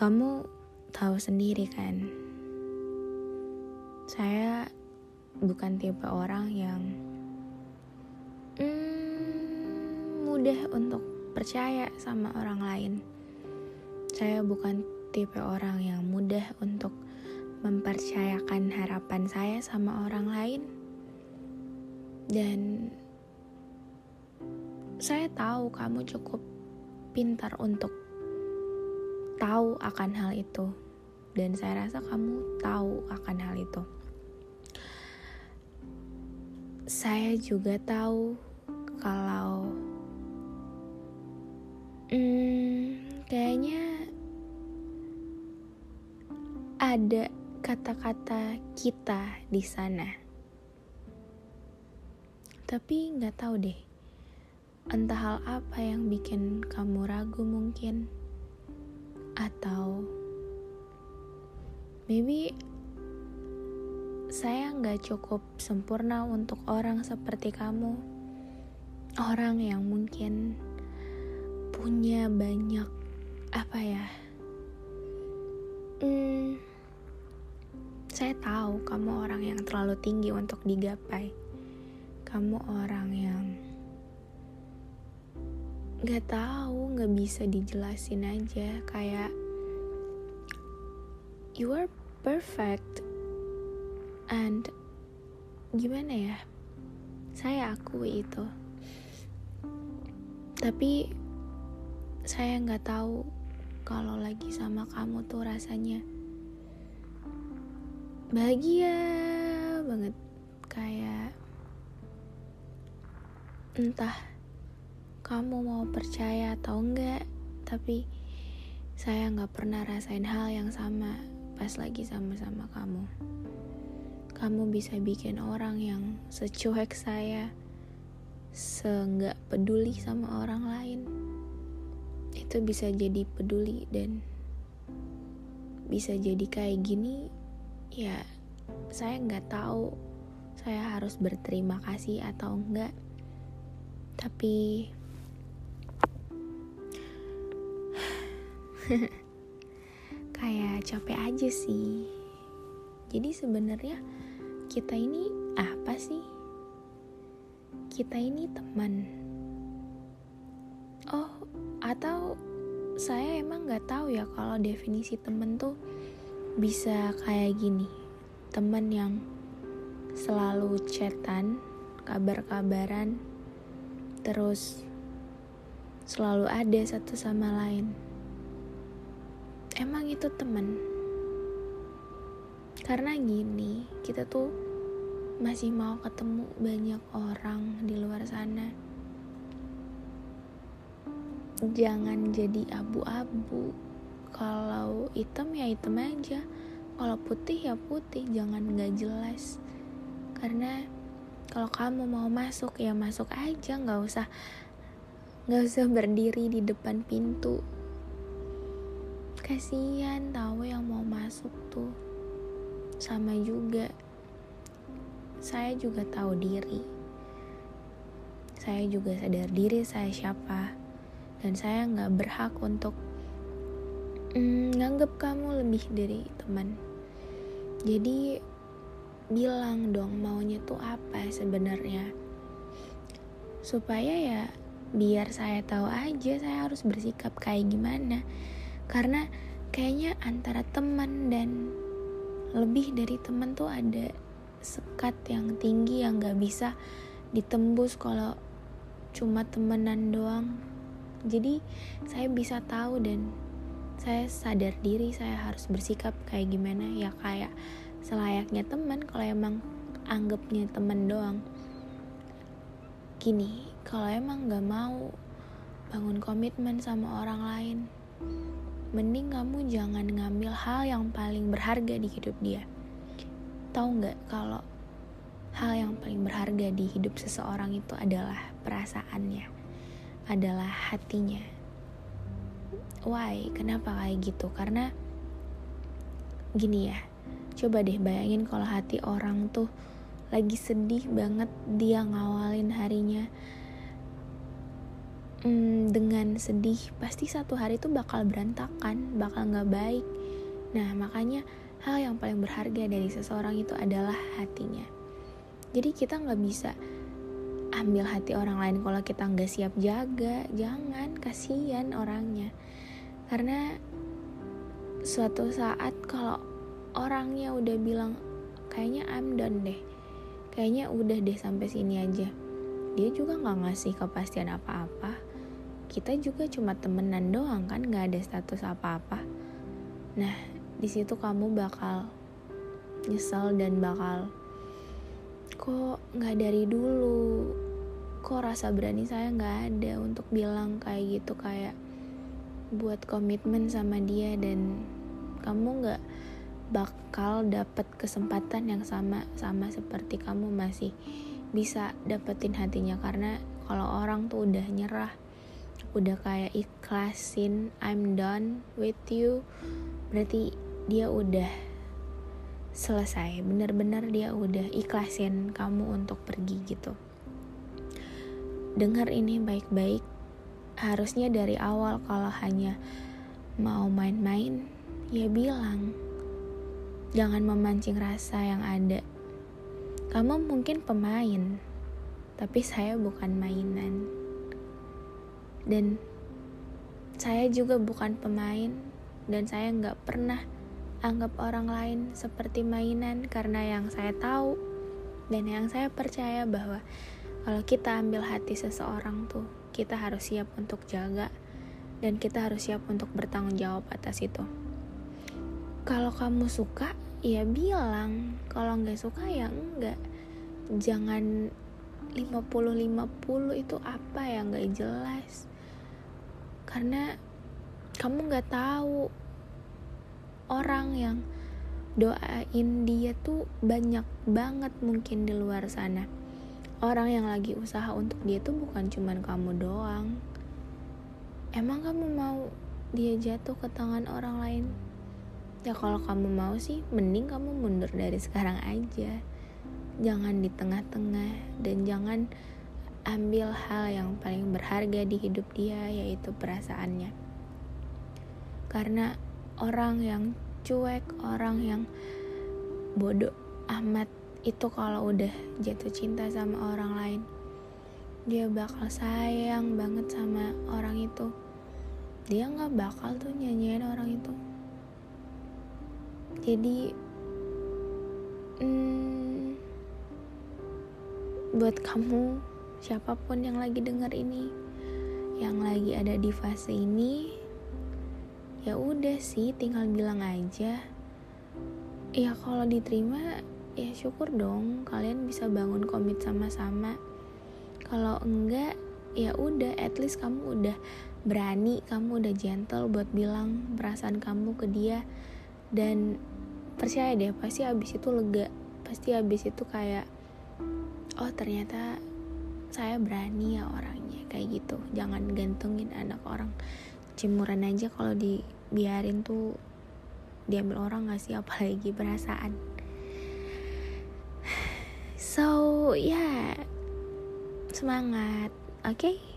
Kamu tahu sendiri kan, saya bukan tipe orang yang hmm, mudah untuk percaya sama orang lain. Saya bukan tipe orang yang mudah untuk mempercayakan harapan saya sama orang lain. Dan saya tahu kamu cukup pintar untuk tahu akan hal itu. Dan saya rasa kamu tahu akan hal itu. Saya juga tahu kalau hmm, kayaknya ada kata-kata kita di sana. Tapi nggak tahu deh, entah hal apa yang bikin kamu ragu mungkin, atau maybe saya nggak cukup sempurna untuk orang seperti kamu, orang yang mungkin punya banyak apa ya? Hmm, saya tahu kamu orang yang terlalu tinggi untuk digapai. Kamu orang yang gak tahu, gak bisa dijelasin aja. Kayak you are perfect and gimana ya? Saya akui itu. Tapi saya nggak tahu kalau lagi sama kamu tuh rasanya bahagia banget kayak entah kamu mau percaya atau enggak tapi saya nggak pernah rasain hal yang sama pas lagi sama-sama kamu. Kamu bisa bikin orang yang secuek saya seenggak peduli sama orang lain. Itu bisa jadi peduli dan bisa jadi kayak gini ya saya nggak tahu saya harus berterima kasih atau enggak. Tapi kayak capek aja sih. Jadi sebenarnya kita ini apa sih? Kita ini teman. Oh atau saya emang nggak tahu ya kalau definisi temen tuh bisa kayak gini. Teman yang selalu chatan kabar-kabaran terus selalu ada satu sama lain emang itu teman karena gini kita tuh masih mau ketemu banyak orang di luar sana. Jangan jadi abu-abu. Kalau hitam ya hitam aja. Kalau putih ya putih. Jangan nggak jelas. Karena kalau kamu mau masuk ya masuk aja. Nggak usah nggak usah berdiri di depan pintu kasihan tahu yang mau masuk tuh. Sama juga saya juga tahu diri. Saya juga sadar diri saya siapa. Dan saya nggak berhak untuk mm, nganggap kamu lebih dari teman. Jadi bilang dong maunya tuh apa sebenarnya. Supaya ya biar saya tahu aja saya harus bersikap kayak gimana karena kayaknya antara teman dan lebih dari teman tuh ada sekat yang tinggi yang gak bisa ditembus kalau cuma temenan doang. Jadi saya bisa tahu dan saya sadar diri saya harus bersikap kayak gimana. Ya kayak selayaknya teman kalau emang anggapnya teman doang. Gini kalau emang gak mau bangun komitmen sama orang lain mending kamu jangan ngambil hal yang paling berharga di hidup dia. Tahu nggak kalau hal yang paling berharga di hidup seseorang itu adalah perasaannya adalah hatinya? Why? Kenapa kayak gitu? Karena gini ya coba deh bayangin kalau hati orang tuh lagi sedih banget dia ngawalin harinya hmm, dengan sedih pasti satu hari itu bakal berantakan bakal nggak baik. Nah makanya hal yang paling berharga dari seseorang itu adalah hatinya. Jadi kita nggak bisa ambil hati orang lain kalau kita nggak siap jaga. Jangan kasihan orangnya. Karena suatu saat kalau orangnya udah bilang kayaknya I'm done deh. Kayaknya udah deh sampai sini aja. Dia juga nggak ngasih kepastian apa-apa kita juga cuma temenan doang kan nggak ada status apa-apa. Nah di situ kamu bakal nyesel dan bakal kok nggak dari dulu? Kok rasa berani saya nggak ada untuk bilang kayak gitu kayak buat komitmen sama dia dan kamu nggak bakal dapat kesempatan yang sama sama seperti kamu masih bisa dapetin hatinya. Karena kalau orang tuh udah nyerah udah kayak ikhlasin I'm done with you. Berarti dia udah selesai. Bener-bener dia udah ikhlasin kamu untuk pergi gitu. Dengar ini baik-baik. Harusnya dari awal kalau hanya mau main-main ya bilang jangan memancing rasa yang ada. Kamu mungkin pemain tapi saya bukan mainan dan saya juga bukan pemain dan saya nggak pernah anggap orang lain seperti mainan karena yang saya tahu dan yang saya percaya bahwa kalau kita ambil hati seseorang tuh, kita harus siap untuk jaga dan kita harus siap untuk bertanggung jawab atas itu. Kalau kamu suka, ya bilang. Kalau nggak suka, ya enggak. Jangan 50-50 itu apa ya? Nggak jelas. Karena kamu nggak tahu. Orang yang doain dia tuh banyak banget mungkin di luar sana. Orang yang lagi usaha untuk dia tuh bukan cuman kamu doang. Emang kamu mau dia jatuh ke tangan orang lain? Ya kalau kamu mau sih mending kamu mundur dari sekarang aja jangan di tengah-tengah dan jangan ambil hal yang paling berharga di hidup dia yaitu perasaannya. Karena orang yang cuek orang yang bodoh amat itu kalau udah jatuh cinta sama orang lain dia bakal sayang banget sama orang itu. Dia nggak bakal tuh nyanyiin orang itu. Jadi hmm, buat kamu siapa pun yang lagi dengar ini yang lagi ada di fase ini ya udah sih tinggal bilang aja. Ya kalau diterima ya syukur dong kalian bisa bangun komit sama-sama. Kalau enggak ya udah at least kamu udah berani kamu udah gentle buat bilang perasaan kamu ke dia. Dan percaya deh pasti abis itu lega pasti abis itu kayak oh ternyata saya berani ya orangnya kayak gitu jangan gantungin anak orang cimuran aja kalau dibiarin tuh diambil orang nggak sih apalagi perasaan So, ya, yeah. semangat, oke? Okay?